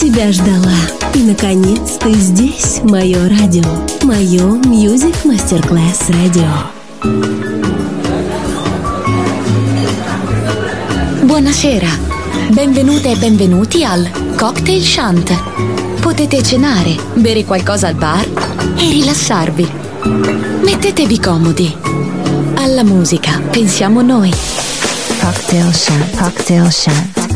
тебя ждала. И, наконец, ты здесь, мое радио. Мое Music Masterclass Radio. Buonasera, benvenute e benvenuti al Cocktail Shant. Potete cenare, bere qualcosa al bar e rilassarvi. Mettetevi comodi. Alla musica pensiamo noi. Cocktail Shant. Cocktail Shant.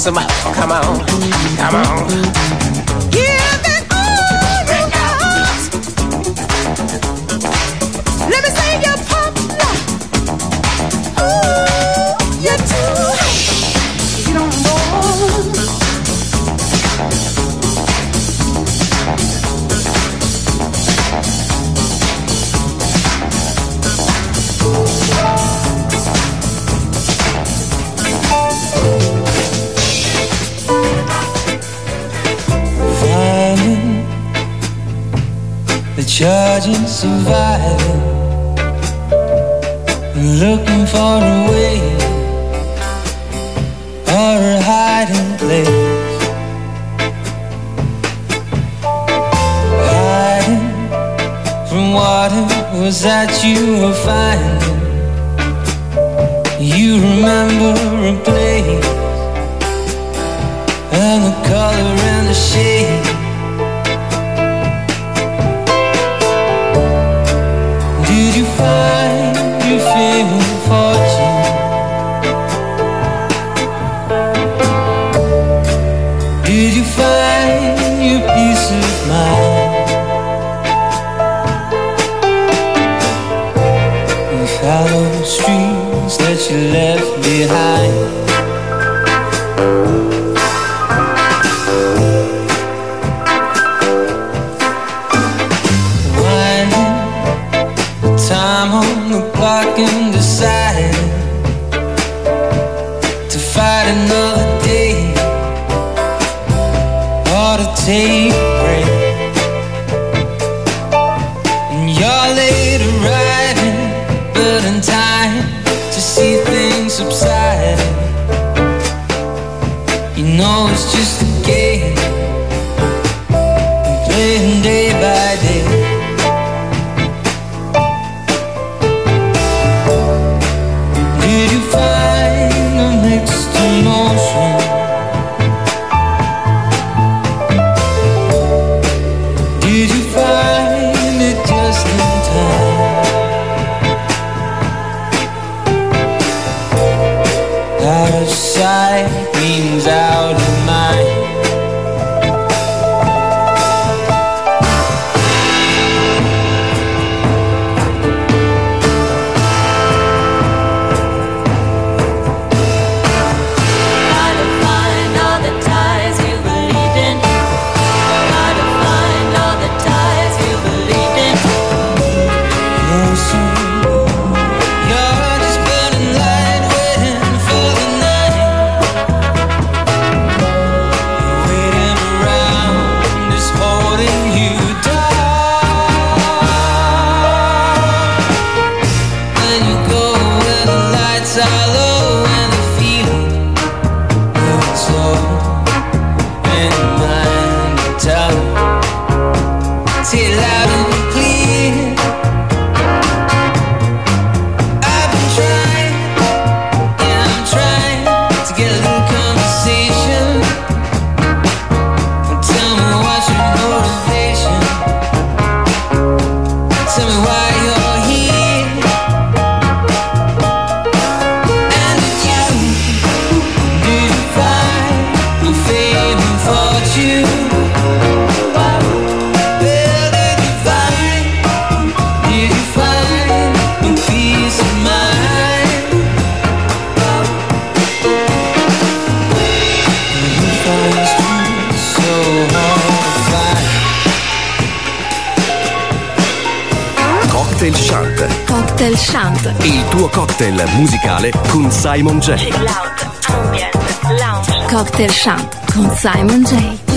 Some up. Come on, come on. Surviving, looking for a way cocktail musicale con Simon J. Cocktail Shant con Simon J.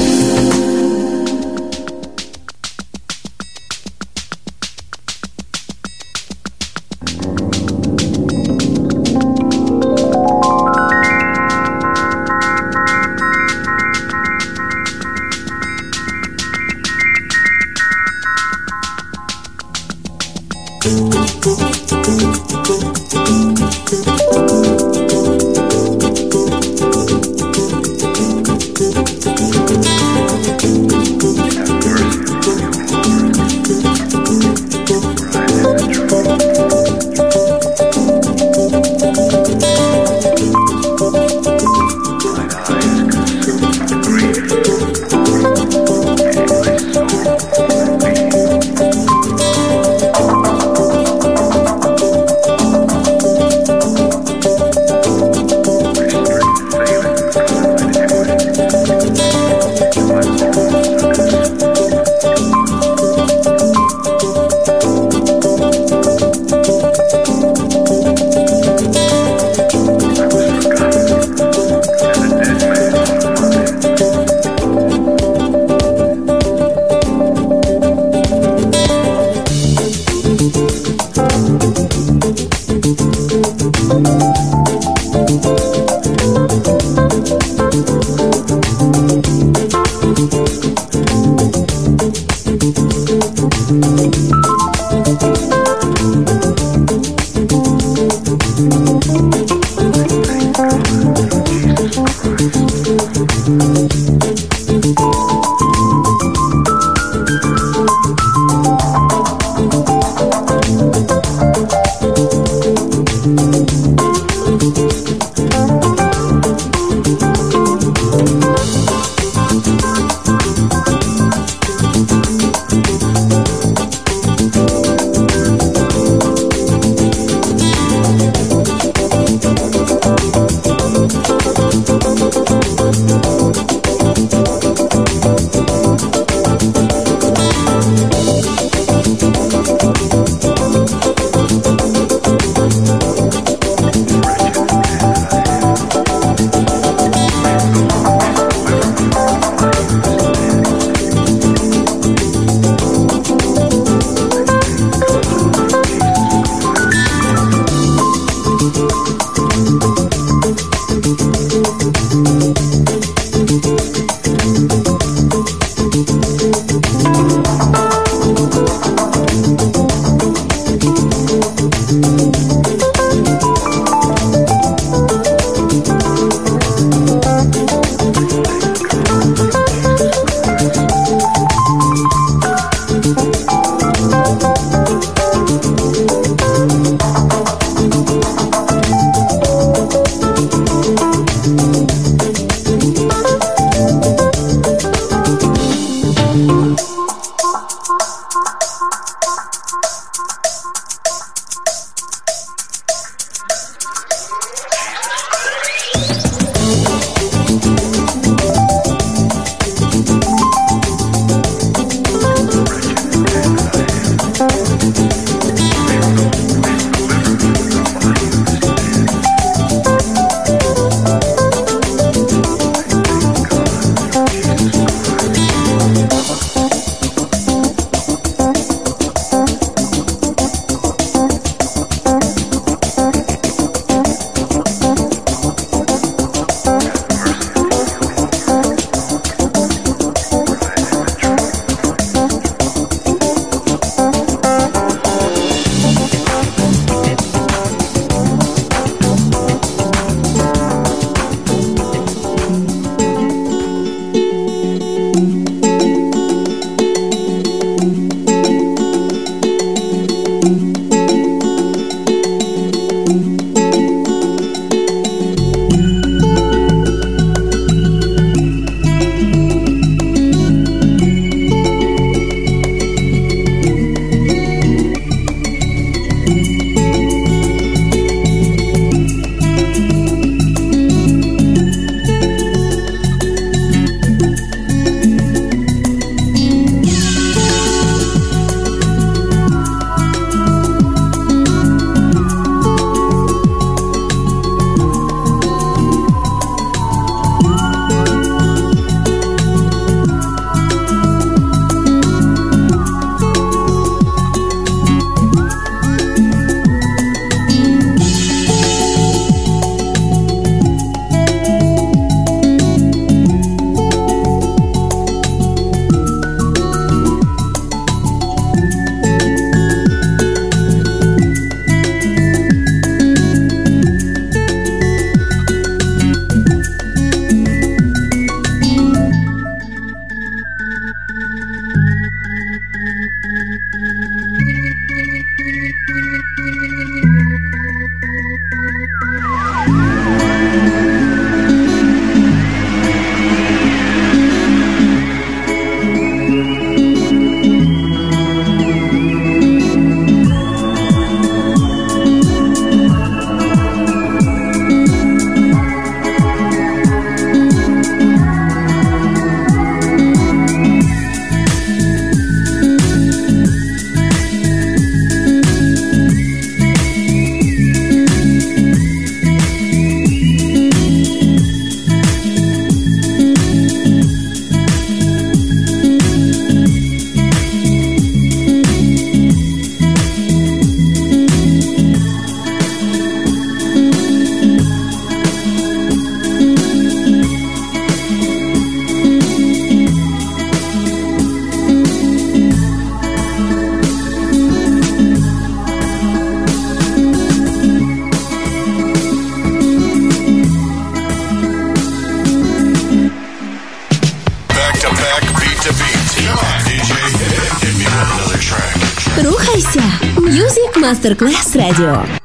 Мастер-класс радио.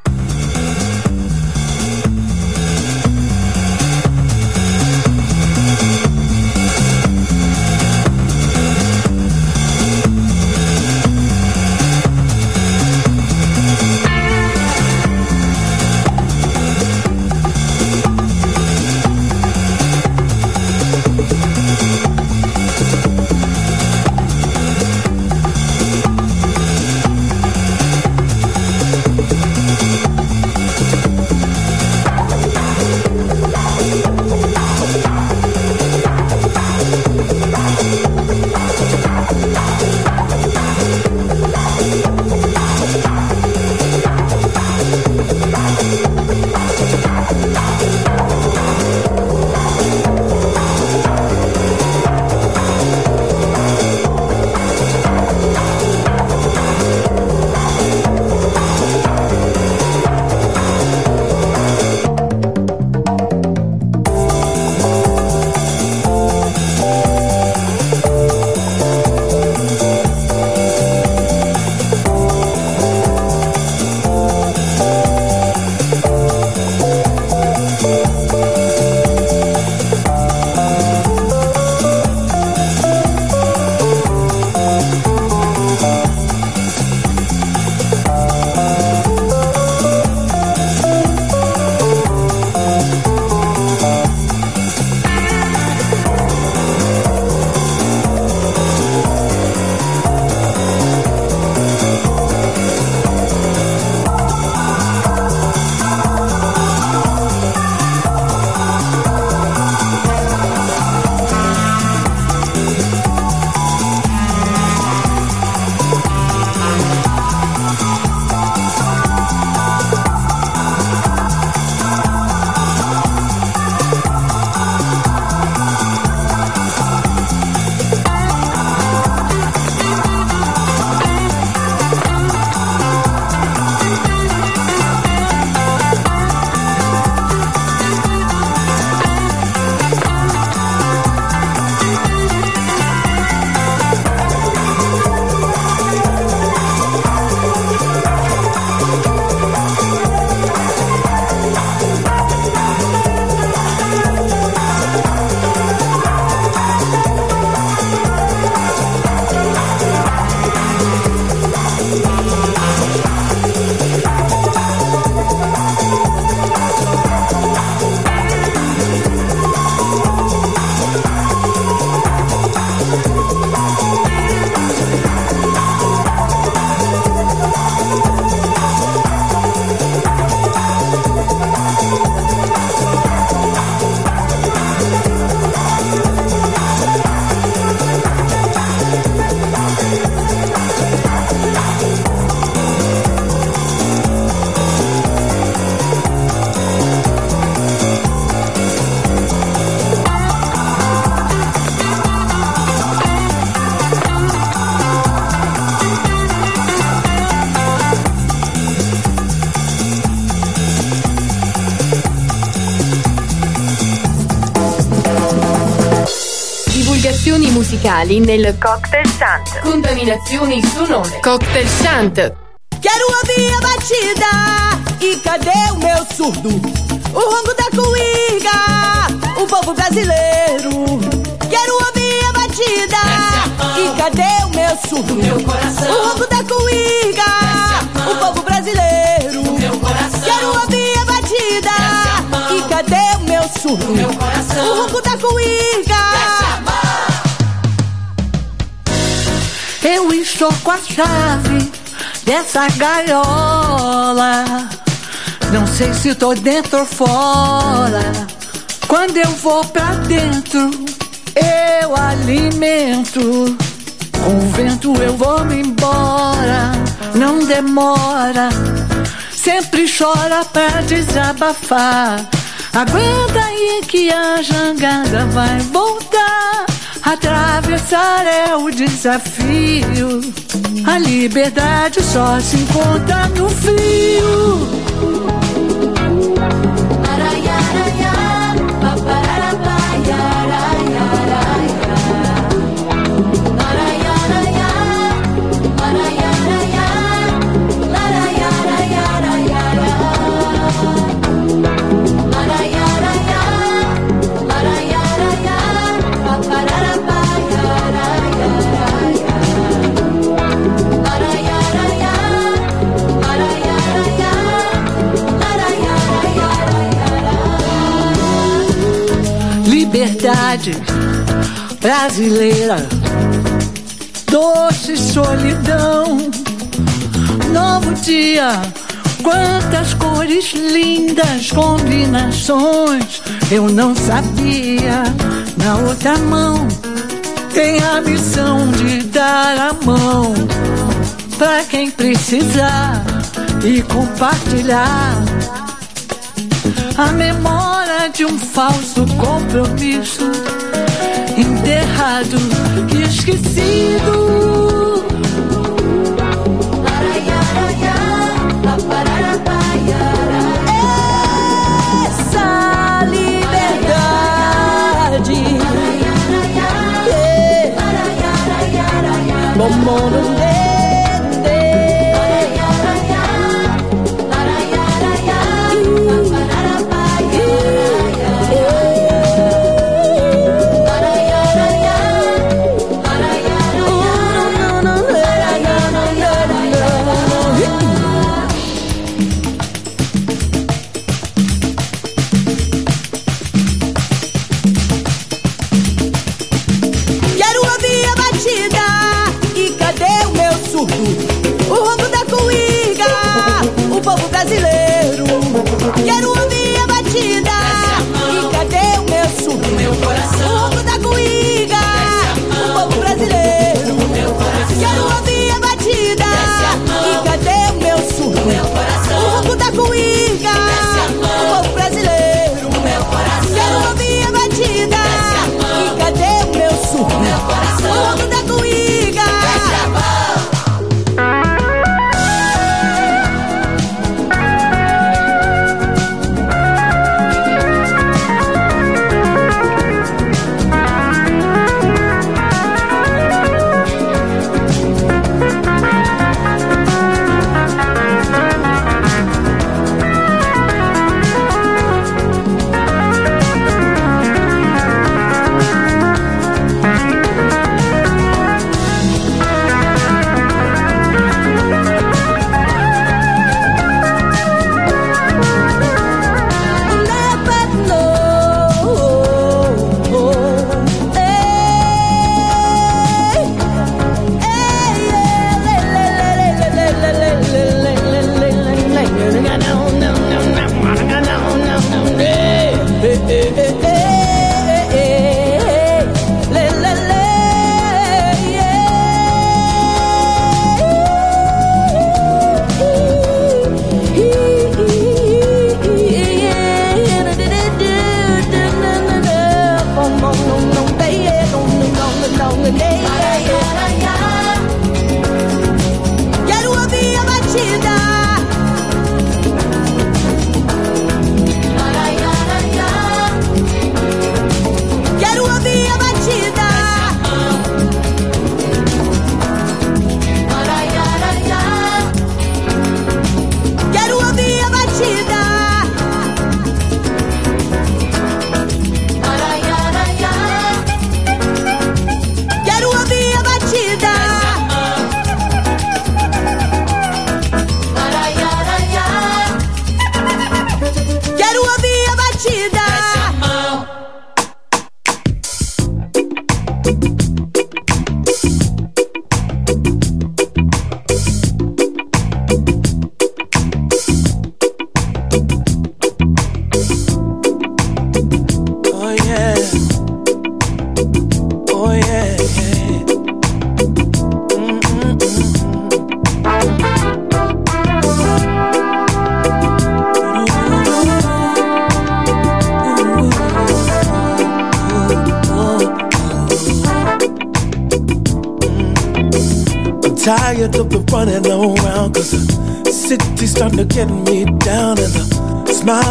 Combinazioni musicali nel Cocktail Shant. Contaminazioni sonore. Cocktail Shant. Quero ouvir a batida e cadê o meu surdo? O ronco da cuíga, o povo brasileiro. Quero ouvir a batida e cadê o meu surdo? O ronco da cuíga, o povo brasileiro. Quero ouvir a batida e cadê o meu surdo? O ronco da cuíga. Estou com a chave dessa gaiola. Não sei se tô dentro ou fora. Quando eu vou pra dentro, eu alimento. Com o vento eu vou me embora. Não demora. Sempre chora pra desabafar. Aguenta aí que a jangada vai voltar. Atravessar é o desafio. A liberdade só se encontra no frio. Liberdade brasileira, doce solidão, novo dia, quantas cores lindas, combinações, eu não sabia. Na outra mão tem a missão de dar a mão pra quem precisar e compartilhar a memória de um falso compromisso enterrado e esquecido. Essa liberdade que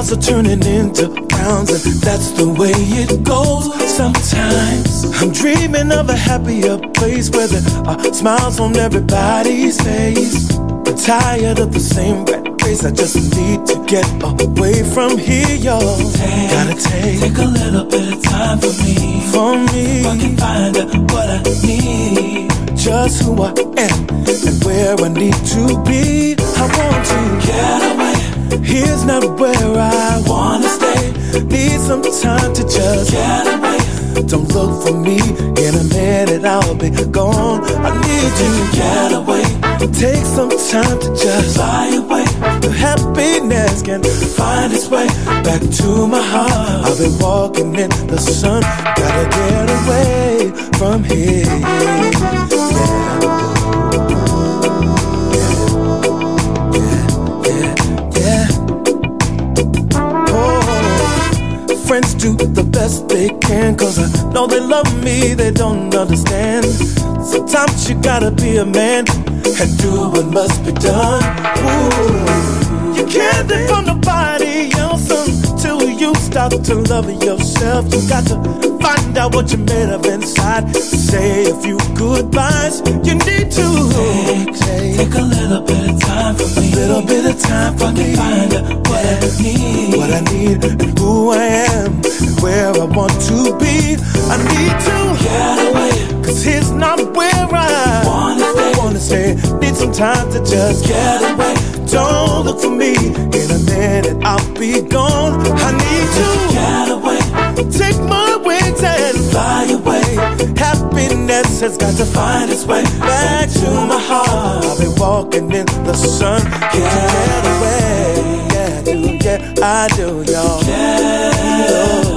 the are turning into frowns, and that's the way it goes. Sometimes I'm dreaming of a happier place where there are smiles on everybody's face. I'm tired of the same rat race. I just need to get away from here, y'all. Gotta take Take a little bit of time for me. for me. If I can find out what I need. just who I am and where I need to be. I want to Get away. Here's not where I Wanna stay. need some time to just Get away. don't look for me. In a minute I'll be gone. I need you to Get away. take some time to just Fly away. the happiness can Find its way. back to my heart. I've been walking in the sun. Gotta get away from here. Yeah, Friends do the best they can, cause I know they love me, they don't understand. Sometimes you gotta be a man and do what must be done. Ooh. To love yourself. You got to find out what you're made of inside. Say a few goodbyes. You need to take, Take a little bit of time for me. a little bit of time for me. Find out what I need. What I need and who I am and where I want to be. I need to Get away. Cause here's not where I Wanna stay. wanna stay. Need some time to just Get away. Don't look for me. In a minute, I'll be gone. I need to Get away. take my wings and Fly away. Happiness has got to find its way back to my heart. I've been walking in the sun. Get away. Yeah, I do. Yeah, I do, y'all. Gotta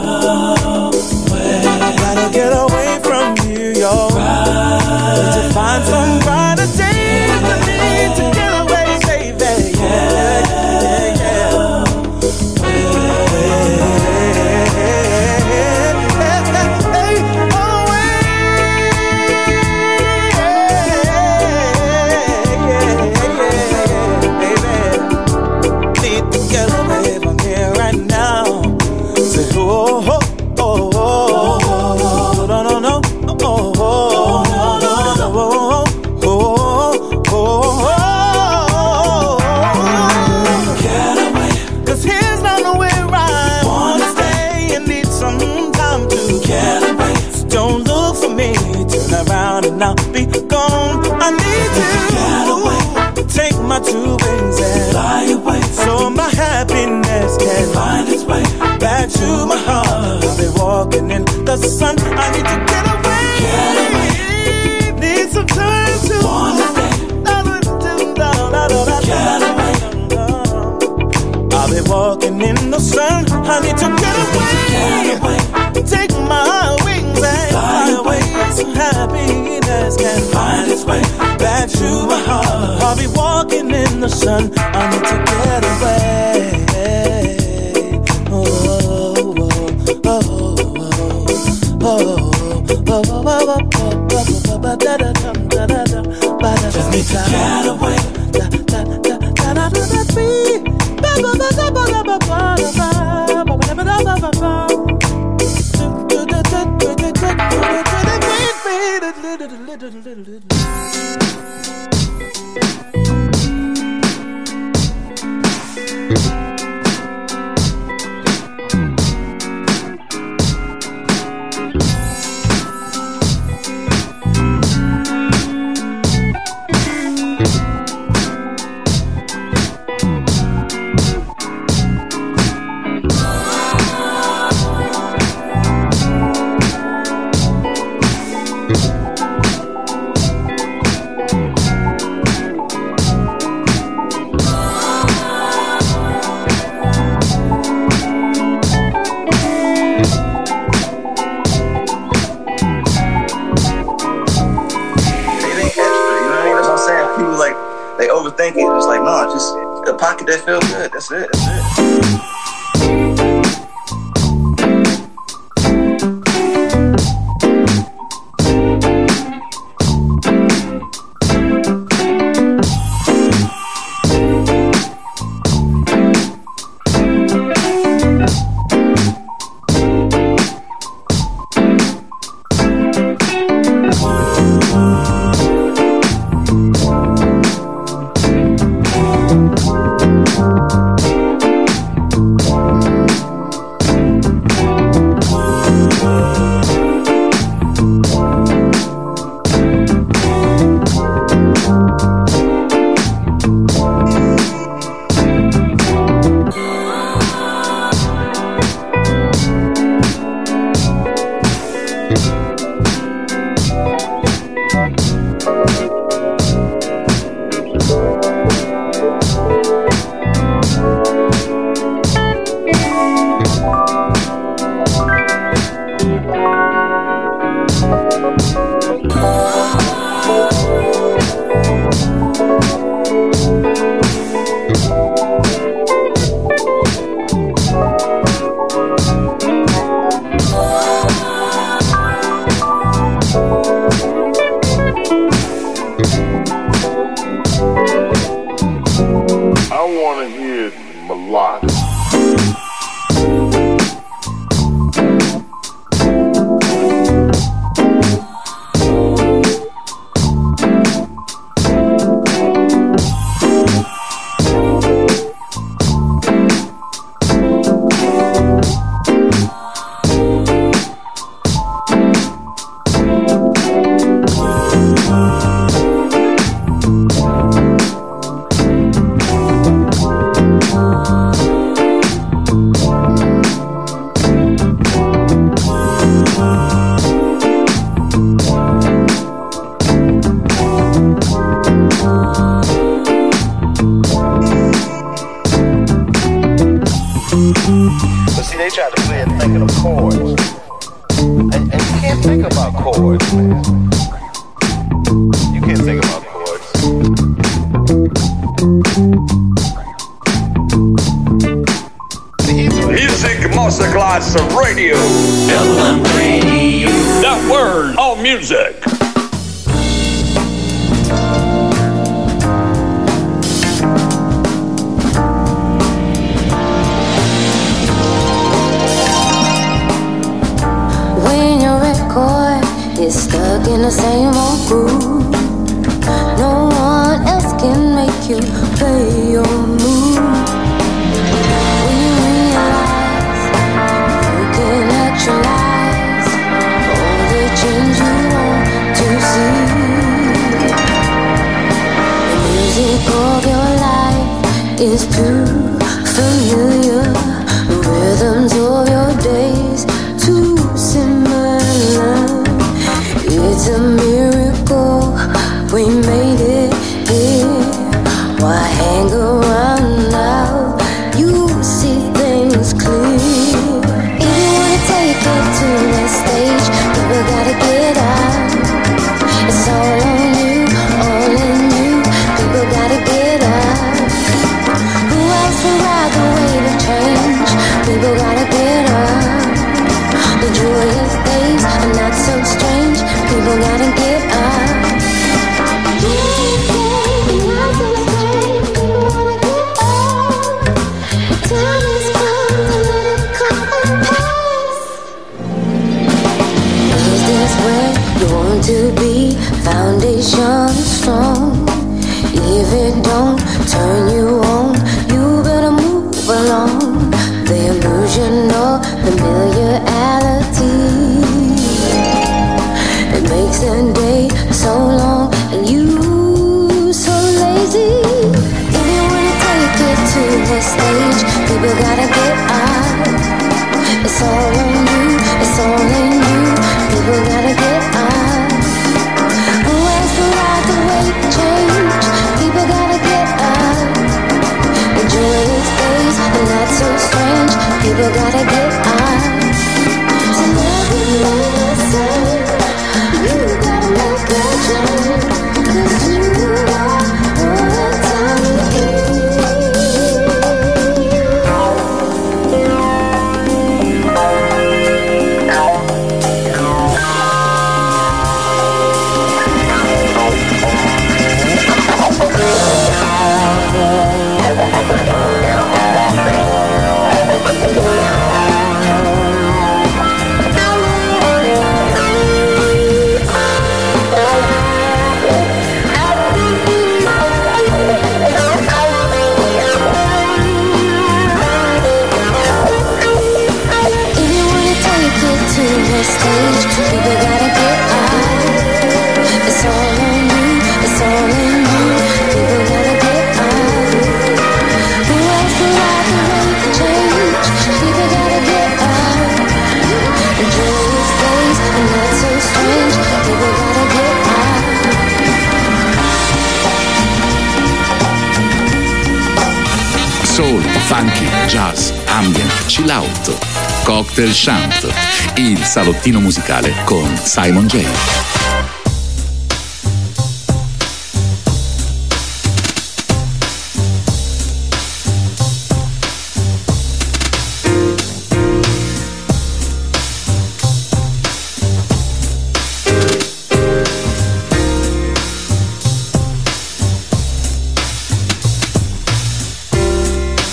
jazz, ambient, chill out, cocktail shant, il salottino musicale con Simon J.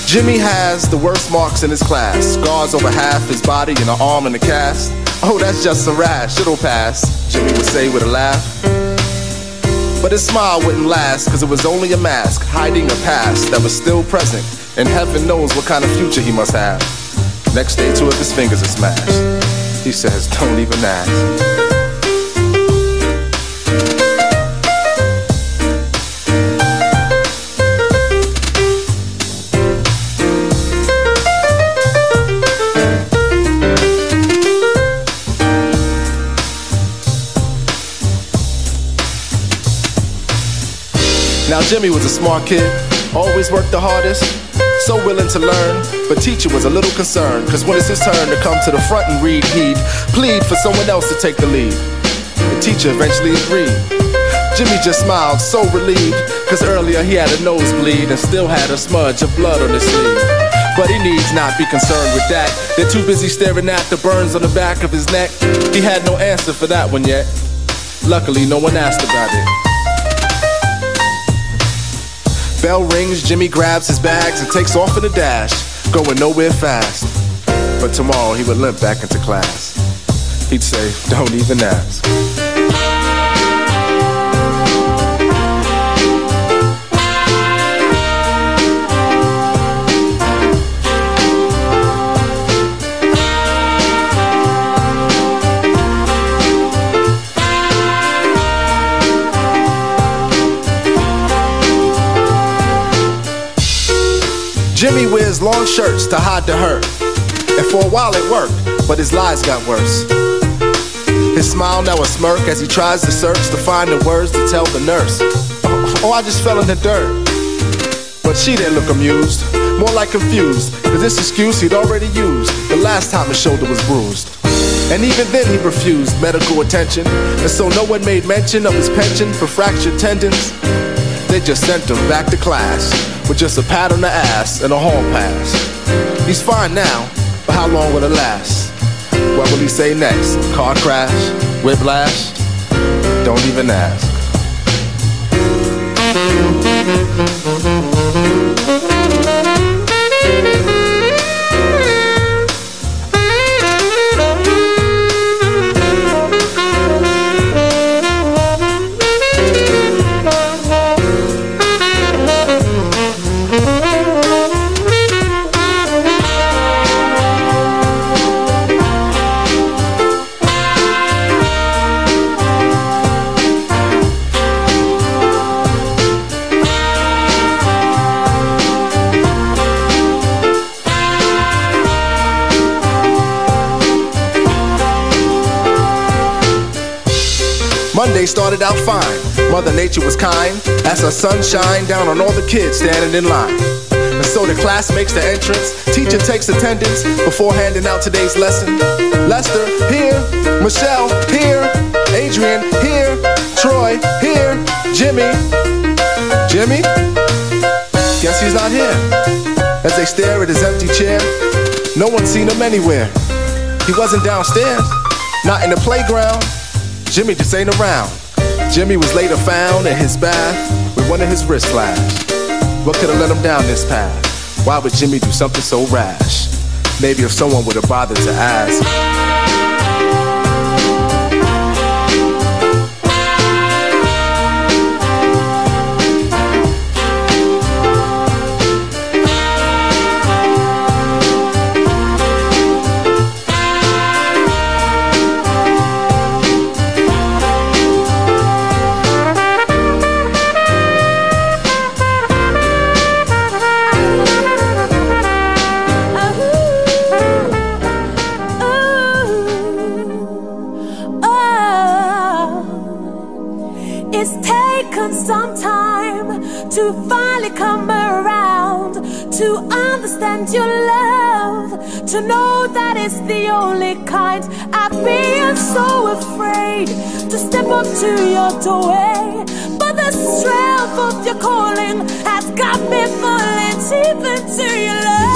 Jimmy has the worst marks in his class. Scars over half his body and an arm in a cast. Oh, that's just a rash, it'll pass, Jimmy would say with a laugh. But his smile wouldn't last, cause it was only a mask, hiding a past that was still present. And heaven knows what kind of future he must have. Next day, two of his fingers are smashed. He says, Don't even ask. Jimmy was a smart kid, always worked the hardest, so willing to learn. But teacher was a little concerned, cause when it's his turn to come to the front and read, he'd plead for someone else to take the lead. The teacher eventually agreed. Jimmy just smiled, so relieved, cause earlier he had a nosebleed and still had a smudge of blood on his sleeve. But he needs not be concerned with that. They're too busy staring at the burns on the back of his neck. He had no answer for that one yet. Luckily, no one asked about it. Bell rings, Jimmy grabs his bags and takes off in a dash, going nowhere fast. But tomorrow he would limp back into class. He'd say, Don't even ask. Jimmy wears long shirts to hide the hurt. And for a while it worked, but his lies got worse. His smile now a smirk as he tries to search to find the words to tell the nurse. Oh, I just fell in the dirt. But she didn't look amused, more like confused, cause this excuse he'd already used the last time his shoulder was bruised. And even then he refused medical attention, and so no one made mention of his pension for fractured tendons. They just sent him back to class with just a pat on the ass and a hall pass. He's fine now, but how long will it last? What will he say next? Car crash? Whiplash? Don't even ask. Monday started out fine. Mother Nature was kind as her sun shined down on all the kids standing in line. And so the class makes the entrance. Teacher takes attendance before handing out today's lesson. Lester, here. Michelle, here. Adrian, here. Troy, here. Jimmy. Jimmy? Guess he's not here. As they stare at his empty chair, no one's seen him anywhere. He wasn't downstairs, not in the playground. Jimmy just ain't around. Jimmy was later found in his bath with one of his wrists slashed. What could have led him down this path? Why would Jimmy do something so rash? Maybe if someone would have bothered to ask. Understand your love, to know that it's the only kind. I've been so afraid to step up to your doorway, but the strength of your calling has got me falling deep into your love.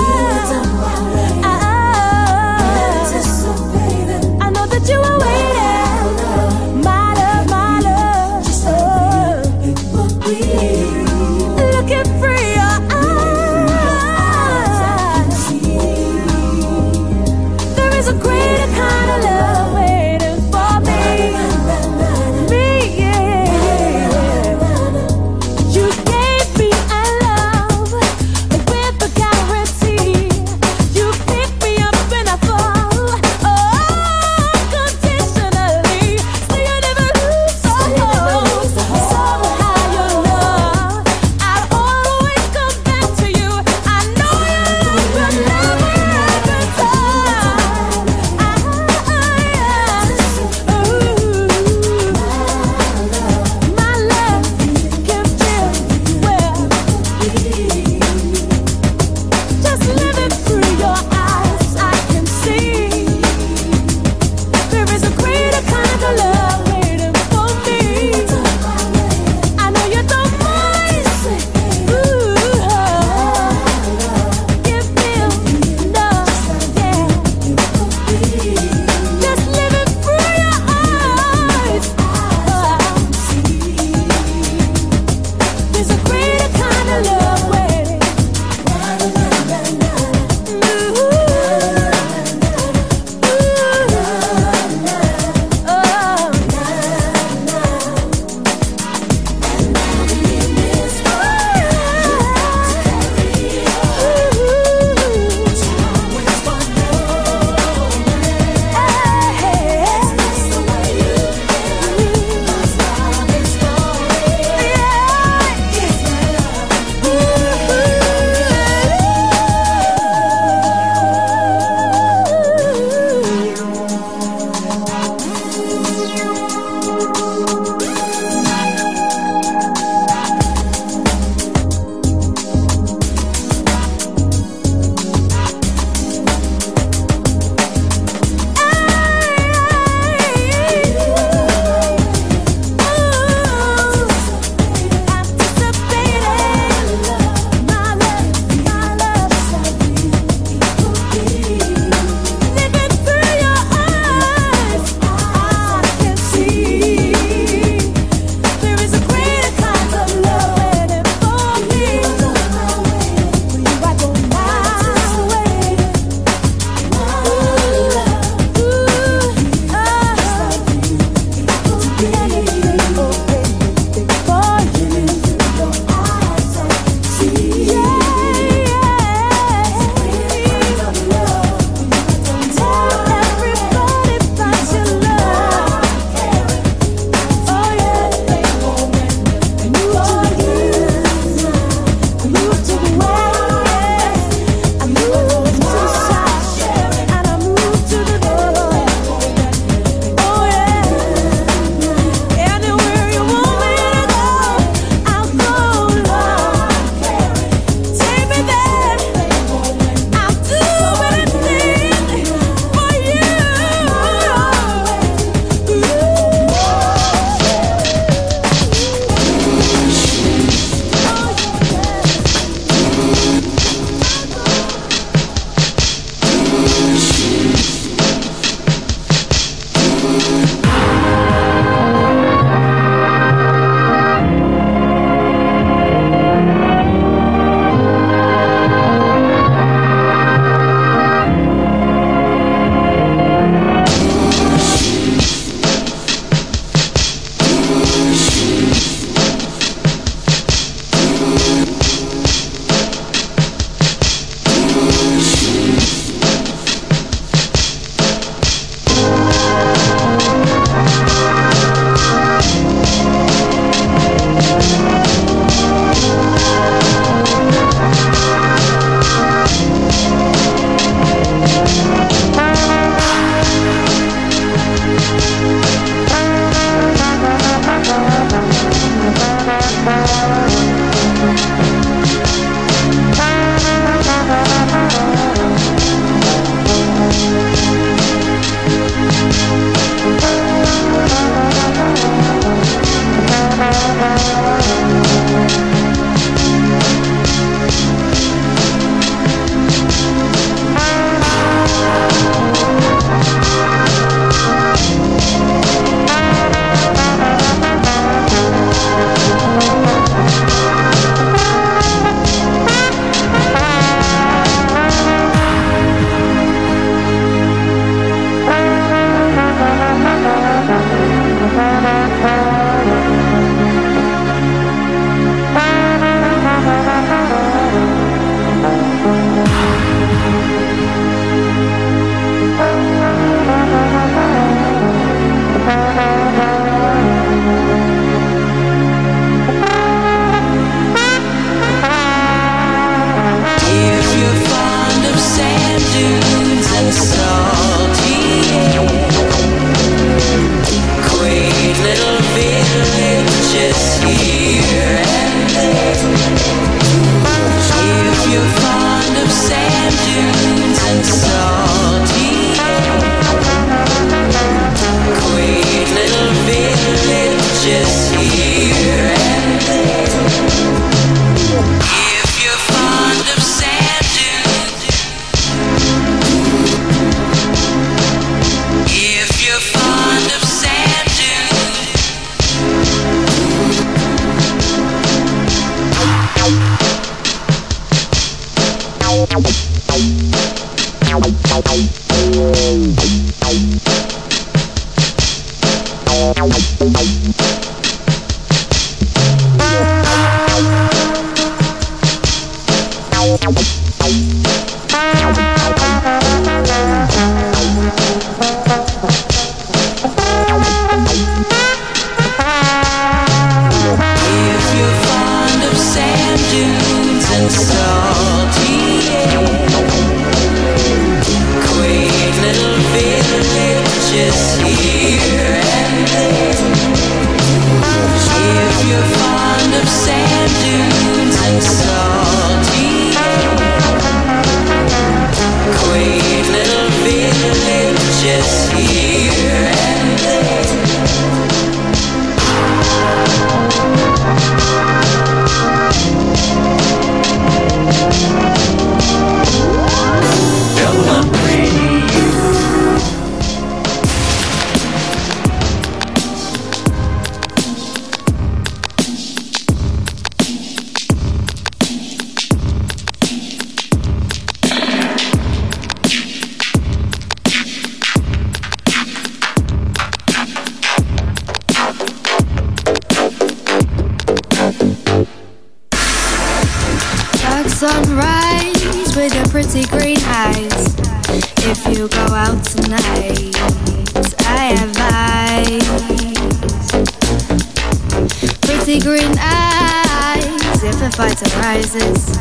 surprises.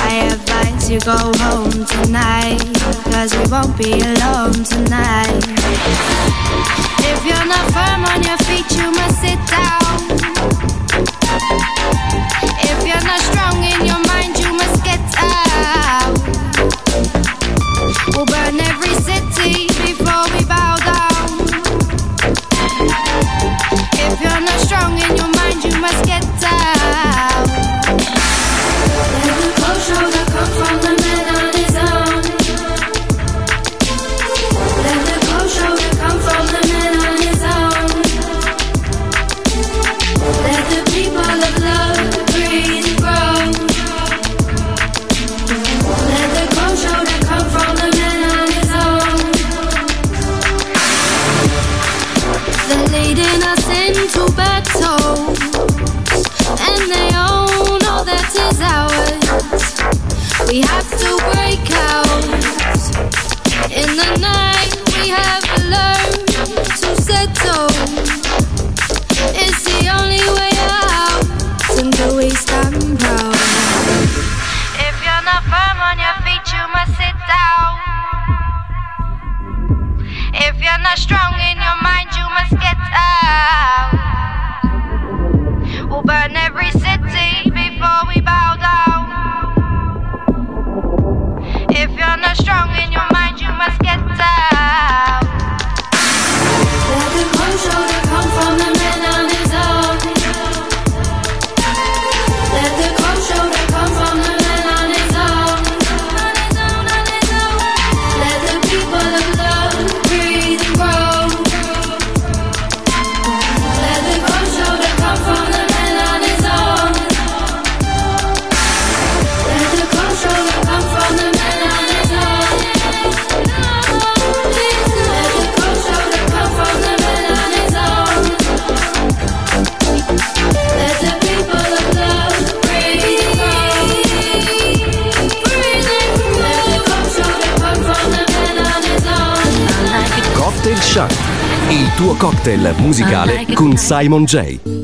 I advise you go home tonight, cause we won't be alone tonight. If you're not strong in your mind, you must get out. We'll burn every city before we bow down. If you're not strong in your mind, you must get out. tuo cocktail musicale con Simon J.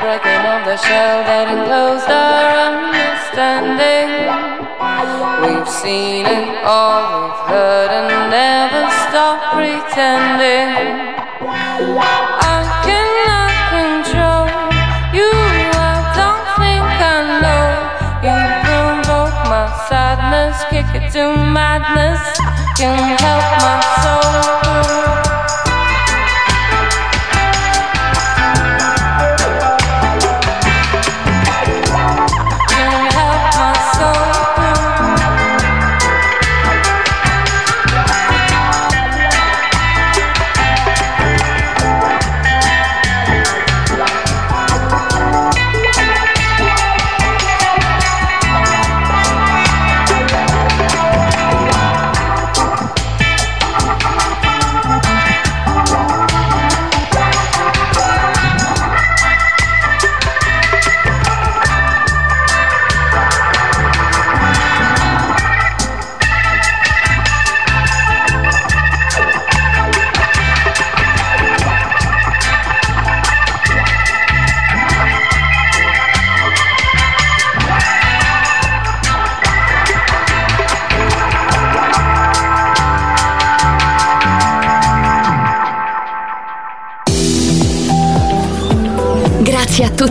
breaking of the shell that enclosed our understanding. We've seen it all, we've heard and never stop pretending. I cannot control you, I don't think I know. You provoke my sadness, kick it to madness. Can help my soul.